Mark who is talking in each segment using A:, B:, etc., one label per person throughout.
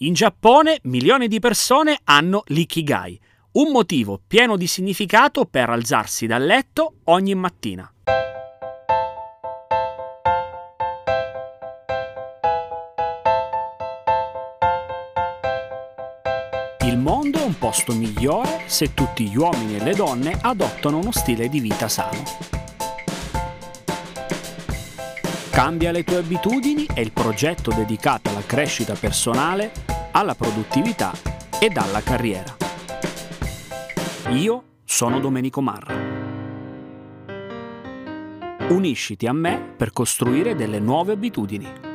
A: In Giappone milioni di persone hanno l'ikigai, un motivo pieno di significato per alzarsi dal letto ogni mattina. Il mondo è un posto migliore se tutti gli uomini e le donne adottano uno stile di vita sano. Cambia le tue abitudini è il progetto dedicato alla crescita personale, alla produttività ed alla carriera. Io sono Domenico Marra. Unisciti a me per costruire delle nuove abitudini.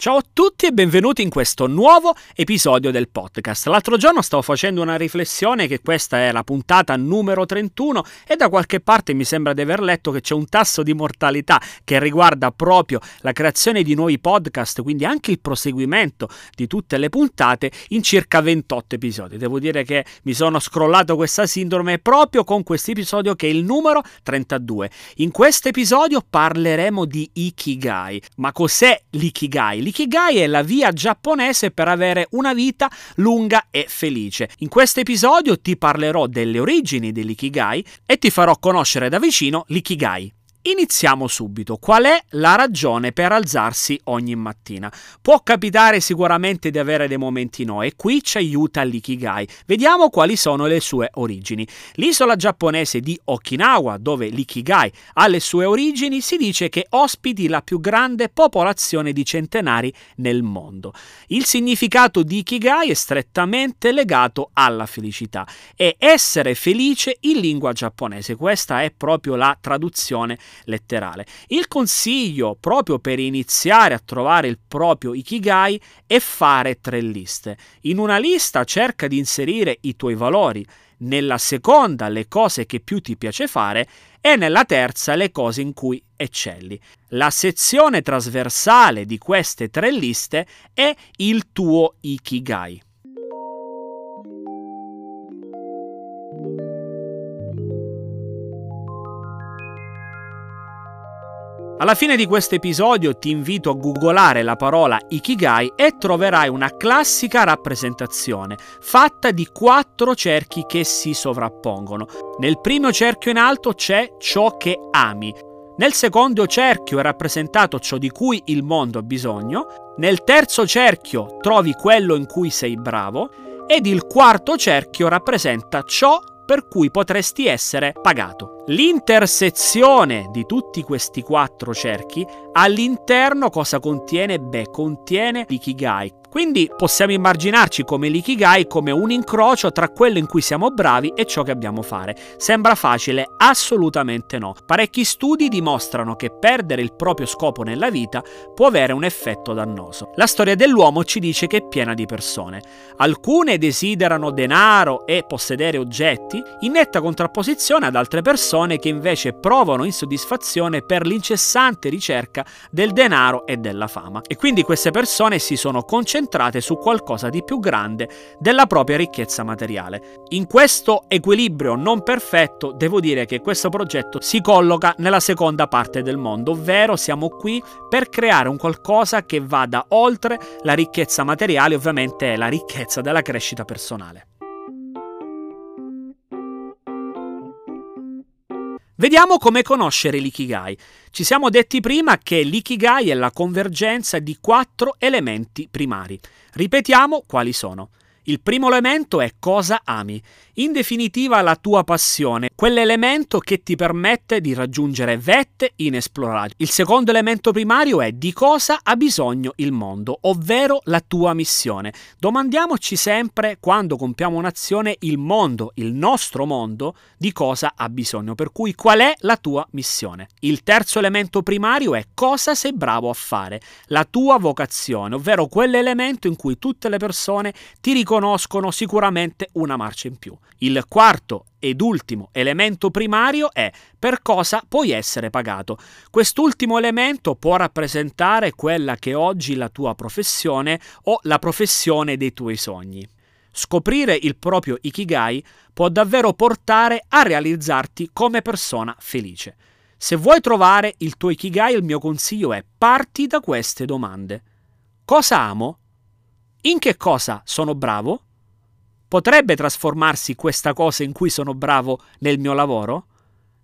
A: Ciao a tutti e benvenuti in questo nuovo episodio del podcast. L'altro giorno stavo facendo una riflessione che questa è la puntata numero 31 e da qualche parte mi sembra di aver letto che c'è un tasso di mortalità che riguarda proprio la creazione di nuovi podcast, quindi anche il proseguimento di tutte le puntate in circa 28 episodi. Devo dire che mi sono scrollato questa sindrome proprio con questo episodio che è il numero 32. In questo episodio parleremo di Ikigai. Ma cos'è l'Ikigai? L'ikigai è la via giapponese per avere una vita lunga e felice. In questo episodio ti parlerò delle origini dell'ikigai e ti farò conoscere da vicino l'ikigai. Iniziamo subito. Qual è la ragione per alzarsi ogni mattina? Può capitare sicuramente di avere dei momenti no e qui ci aiuta l'ikigai. Vediamo quali sono le sue origini. L'isola giapponese di Okinawa, dove l'ikigai ha le sue origini, si dice che ospiti la più grande popolazione di centenari nel mondo. Il significato di ikigai è strettamente legato alla felicità e essere felice in lingua giapponese. Questa è proprio la traduzione letterale. Il consiglio proprio per iniziare a trovare il proprio Ikigai è fare tre liste. In una lista cerca di inserire i tuoi valori, nella seconda le cose che più ti piace fare e nella terza le cose in cui eccelli. La sezione trasversale di queste tre liste è il tuo Ikigai. Alla fine di questo episodio ti invito a googolare la parola Ikigai e troverai una classica rappresentazione fatta di quattro cerchi che si sovrappongono. Nel primo cerchio in alto c'è ciò che ami. Nel secondo cerchio è rappresentato ciò di cui il mondo ha bisogno. Nel terzo cerchio trovi quello in cui sei bravo. Ed il quarto cerchio rappresenta ciò per cui potresti essere pagato. L'intersezione di tutti questi quattro cerchi all'interno cosa contiene? Beh, contiene l'ikigai, quindi possiamo immaginarci come l'ikigai come un incrocio tra quello in cui siamo bravi e ciò che abbiamo a fare. Sembra facile? Assolutamente no. Parecchi studi dimostrano che perdere il proprio scopo nella vita può avere un effetto dannoso. La storia dell'uomo ci dice che è piena di persone. Alcune desiderano denaro e possedere oggetti, in netta contrapposizione ad altre persone che invece provano insoddisfazione per l'incessante ricerca del denaro e della fama. E quindi queste persone si sono concentrate concentrate su qualcosa di più grande della propria ricchezza materiale. In questo equilibrio non perfetto devo dire che questo progetto si colloca nella seconda parte del mondo, ovvero siamo qui per creare un qualcosa che vada oltre la ricchezza materiale, ovviamente è la ricchezza della crescita personale. Vediamo come conoscere l'ikigai. Ci siamo detti prima che l'ikigai è la convergenza di quattro elementi primari. Ripetiamo quali sono. Il primo elemento è cosa ami, in definitiva la tua passione, quell'elemento che ti permette di raggiungere vette inesplorate. Il secondo elemento primario è di cosa ha bisogno il mondo, ovvero la tua missione. Domandiamoci sempre quando compiamo un'azione il mondo, il nostro mondo, di cosa ha bisogno, per cui qual è la tua missione. Il terzo elemento primario è cosa sei bravo a fare, la tua vocazione, ovvero quell'elemento in cui tutte le persone ti riconoscono riconoscono sicuramente una marcia in più. Il quarto ed ultimo elemento primario è per cosa puoi essere pagato. Quest'ultimo elemento può rappresentare quella che è oggi la tua professione o la professione dei tuoi sogni. Scoprire il proprio ikigai può davvero portare a realizzarti come persona felice. Se vuoi trovare il tuo ikigai, il mio consiglio è parti da queste domande. Cosa amo? In che cosa sono bravo? Potrebbe trasformarsi questa cosa in cui sono bravo nel mio lavoro?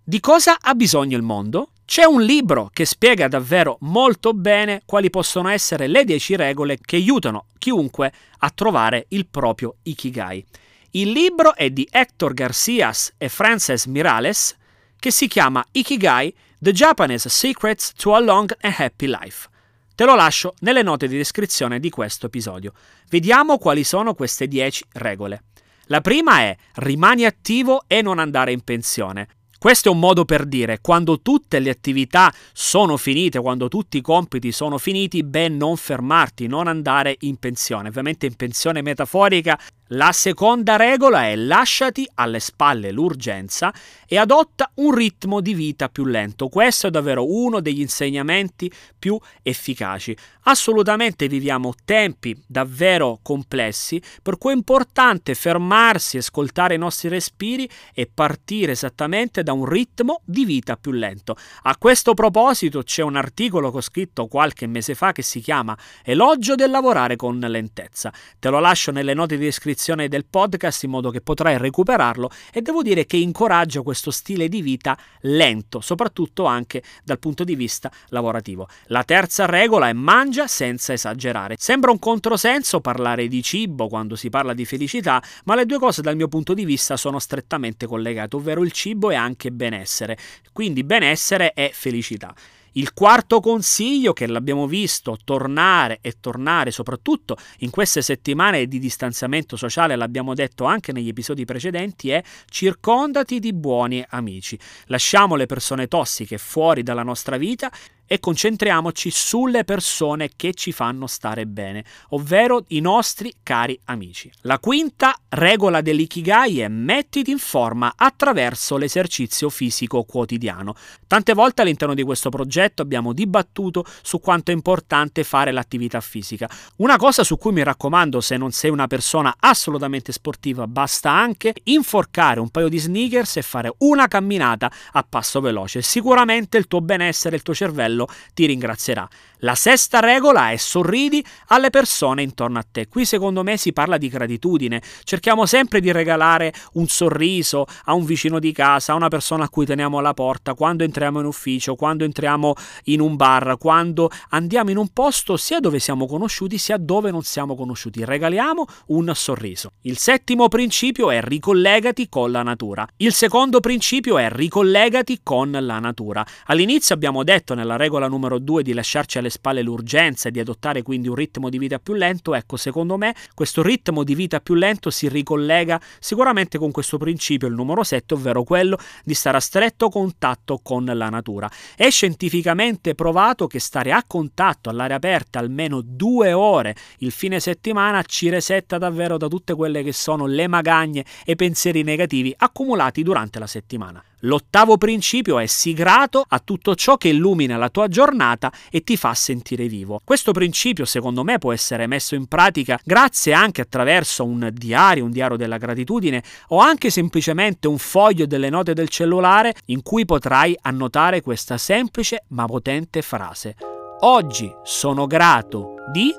A: Di cosa ha bisogno il mondo? C'è un libro che spiega davvero molto bene quali possono essere le 10 regole che aiutano chiunque a trovare il proprio Ikigai. Il libro è di Hector Garcias e Frances Mirales che si chiama Ikigai The Japanese Secrets to a Long and Happy Life. Te lo lascio nelle note di descrizione di questo episodio. Vediamo quali sono queste 10 regole. La prima è rimani attivo e non andare in pensione. Questo è un modo per dire, quando tutte le attività sono finite, quando tutti i compiti sono finiti, beh, non fermarti, non andare in pensione. Ovviamente in pensione metaforica la seconda regola è lasciati alle spalle l'urgenza e adotta un ritmo di vita più lento. Questo è davvero uno degli insegnamenti più efficaci. Assolutamente viviamo tempi davvero complessi, per cui è importante fermarsi, ascoltare i nostri respiri e partire esattamente da un ritmo di vita più lento. A questo proposito c'è un articolo che ho scritto qualche mese fa che si chiama Elogio del lavorare con lentezza. Te lo lascio nelle note di descrizione descrizione del podcast in modo che potrai recuperarlo e devo dire che incoraggio questo stile di vita lento, soprattutto anche dal punto di vista lavorativo. La terza regola è mangia senza esagerare. Sembra un controsenso parlare di cibo quando si parla di felicità, ma le due cose dal mio punto di vista sono strettamente collegate, ovvero il cibo e anche benessere. Quindi benessere è felicità. Il quarto consiglio che l'abbiamo visto tornare e tornare soprattutto in queste settimane di distanziamento sociale, l'abbiamo detto anche negli episodi precedenti, è circondati di buoni amici. Lasciamo le persone tossiche fuori dalla nostra vita e concentriamoci sulle persone che ci fanno stare bene, ovvero i nostri cari amici. La quinta regola dell'ikigai è mettiti in forma attraverso l'esercizio fisico quotidiano. Tante volte all'interno di questo progetto abbiamo dibattuto su quanto è importante fare l'attività fisica. Una cosa su cui mi raccomando se non sei una persona assolutamente sportiva, basta anche inforcare un paio di sneakers e fare una camminata a passo veloce. Sicuramente il tuo benessere, il tuo cervello quello ti ringrazierà. La sesta regola è sorridi alle persone intorno a te. Qui secondo me si parla di gratitudine. Cerchiamo sempre di regalare un sorriso a un vicino di casa, a una persona a cui teniamo alla porta, quando entriamo in ufficio, quando entriamo in un bar, quando andiamo in un posto sia dove siamo conosciuti sia dove non siamo conosciuti. Regaliamo un sorriso. Il settimo principio è ricollegati con la natura. Il secondo principio è ricollegati con la natura. All'inizio abbiamo detto nella regola numero due di lasciarci alle spalle l'urgenza e di adottare quindi un ritmo di vita più lento, ecco, secondo me questo ritmo di vita più lento si ricollega sicuramente con questo principio, il numero 7, ovvero quello di stare a stretto contatto con la natura. È scientificamente provato che stare a contatto all'aria aperta almeno due ore il fine settimana ci resetta davvero da tutte quelle che sono le magagne e pensieri negativi accumulati durante la settimana. L'ottavo principio è sii grato a tutto ciò che illumina la tua giornata e ti fa sentire vivo. Questo principio secondo me può essere messo in pratica grazie anche attraverso un diario, un diario della gratitudine o anche semplicemente un foglio delle note del cellulare in cui potrai annotare questa semplice ma potente frase. Oggi sono grato di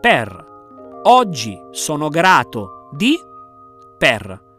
A: per. Oggi sono grato di per.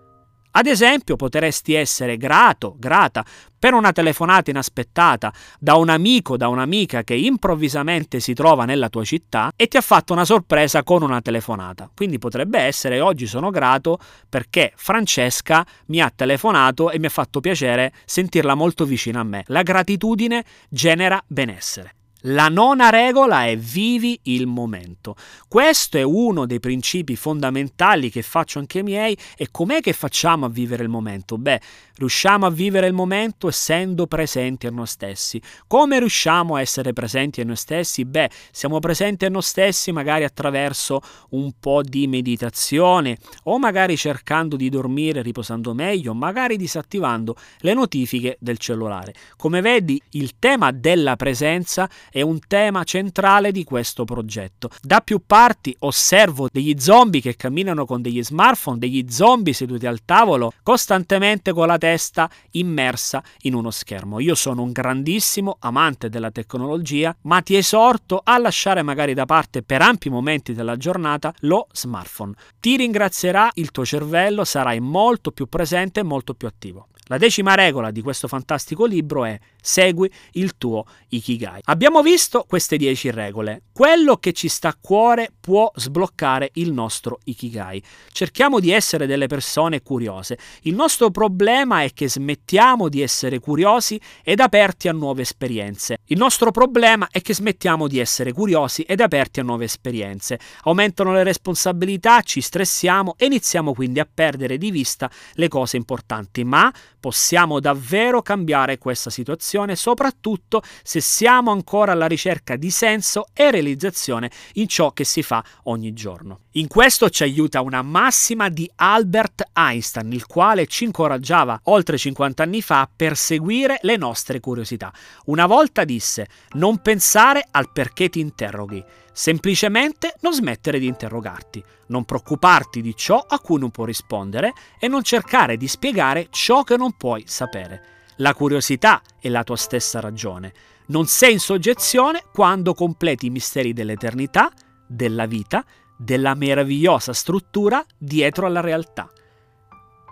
A: Ad esempio, potresti essere grato, grata, per una telefonata inaspettata da un amico, da un'amica che improvvisamente si trova nella tua città e ti ha fatto una sorpresa con una telefonata. Quindi potrebbe essere oggi sono grato perché Francesca mi ha telefonato e mi ha fatto piacere sentirla molto vicina a me. La gratitudine genera benessere. La nona regola è vivi il momento. Questo è uno dei principi fondamentali che faccio anche miei e com'è che facciamo a vivere il momento? Beh, riusciamo a vivere il momento essendo presenti a noi stessi. Come riusciamo a essere presenti a noi stessi? Beh, siamo presenti a noi stessi magari attraverso un po' di meditazione o magari cercando di dormire riposando meglio, magari disattivando le notifiche del cellulare. Come vedi, il tema della presenza è un tema centrale di questo progetto. Da più parti osservo degli zombie che camminano con degli smartphone, degli zombie seduti al tavolo, costantemente con la testa immersa in uno schermo. Io sono un grandissimo amante della tecnologia, ma ti esorto a lasciare magari da parte per ampi momenti della giornata lo smartphone. Ti ringrazierà il tuo cervello, sarai molto più presente e molto più attivo. La decima regola di questo fantastico libro è segui il tuo Ikigai. Abbiamo visto queste 10 regole. Quello che ci sta a cuore può sbloccare il nostro Ikigai. Cerchiamo di essere delle persone curiose. Il nostro problema è che smettiamo di essere curiosi ed aperti a nuove esperienze. Il nostro problema è che smettiamo di essere curiosi ed aperti a nuove esperienze. Aumentano le responsabilità, ci stressiamo e iniziamo quindi a perdere di vista le cose importanti, ma possiamo davvero cambiare questa situazione soprattutto se siamo ancora alla ricerca di senso e realizzazione in ciò che si fa ogni giorno. In questo ci aiuta una massima di Albert Einstein, il quale ci incoraggiava oltre 50 anni fa a perseguire le nostre curiosità. Una volta disse: Non pensare al perché ti interroghi, semplicemente non smettere di interrogarti, non preoccuparti di ciò a cui non puoi rispondere e non cercare di spiegare ciò che non puoi sapere. La curiosità è la tua stessa ragione. Non sei in soggezione quando completi i misteri dell'eternità, della vita, della meravigliosa struttura dietro alla realtà.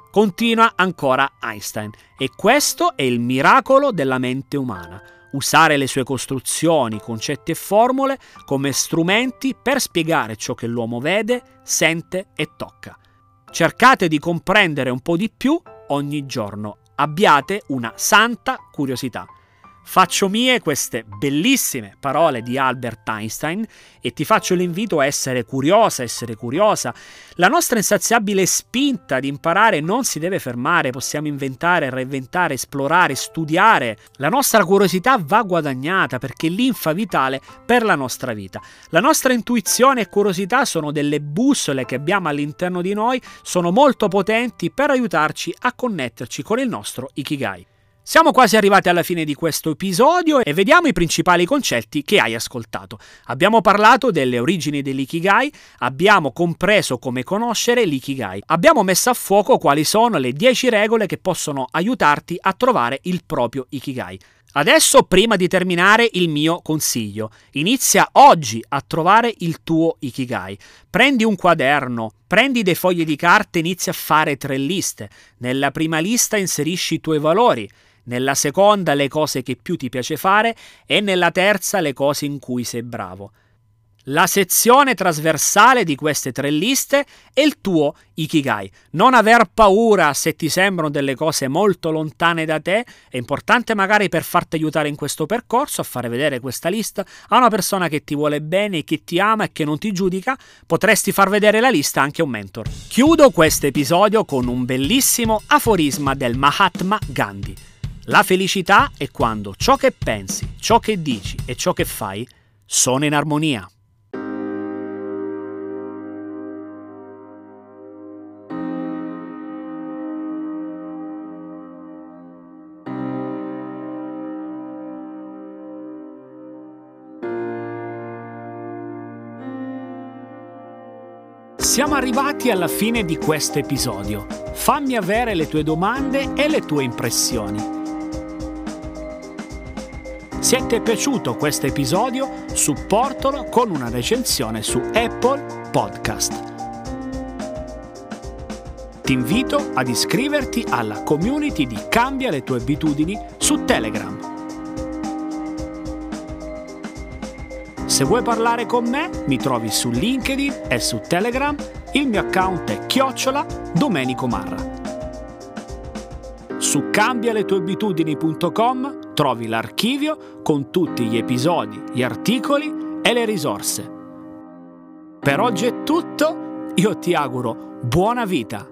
A: Continua ancora Einstein e questo è il miracolo della mente umana, usare le sue costruzioni, concetti e formule come strumenti per spiegare ciò che l'uomo vede, sente e tocca. Cercate di comprendere un po' di più ogni giorno abbiate una santa curiosità. Faccio mie queste bellissime parole di Albert Einstein e ti faccio l'invito a essere curiosa, essere curiosa. La nostra insaziabile spinta di imparare non si deve fermare, possiamo inventare, reinventare, esplorare, studiare. La nostra curiosità va guadagnata perché è l'infa vitale per la nostra vita. La nostra intuizione e curiosità sono delle bussole che abbiamo all'interno di noi, sono molto potenti per aiutarci a connetterci con il nostro Ikigai. Siamo quasi arrivati alla fine di questo episodio e vediamo i principali concetti che hai ascoltato. Abbiamo parlato delle origini dell'Ikigai, abbiamo compreso come conoscere l'Ikigai, abbiamo messo a fuoco quali sono le 10 regole che possono aiutarti a trovare il proprio Ikigai. Adesso, prima di terminare, il mio consiglio. Inizia oggi a trovare il tuo Ikigai. Prendi un quaderno, prendi dei fogli di carta e inizia a fare tre liste. Nella prima lista inserisci i tuoi valori nella seconda le cose che più ti piace fare e nella terza le cose in cui sei bravo. La sezione trasversale di queste tre liste è il tuo Ikigai. Non aver paura se ti sembrano delle cose molto lontane da te, è importante magari per farti aiutare in questo percorso a fare vedere questa lista a una persona che ti vuole bene, che ti ama e che non ti giudica, potresti far vedere la lista anche a un mentor. Chiudo questo episodio con un bellissimo aforisma del Mahatma Gandhi. La felicità è quando ciò che pensi, ciò che dici e ciò che fai sono in armonia. Siamo arrivati alla fine di questo episodio. Fammi avere le tue domande e le tue impressioni. Se ti è piaciuto questo episodio, supportalo con una recensione su Apple Podcast. Ti invito ad iscriverti alla community di Cambia le tue abitudini su Telegram. Se vuoi parlare con me, mi trovi su LinkedIn e su Telegram. Il mio account è chiocciola Domenico Marra. Su cambialetueabitudini.com trovi l'archivio con tutti gli episodi, gli articoli e le risorse. Per oggi è tutto, io ti auguro buona vita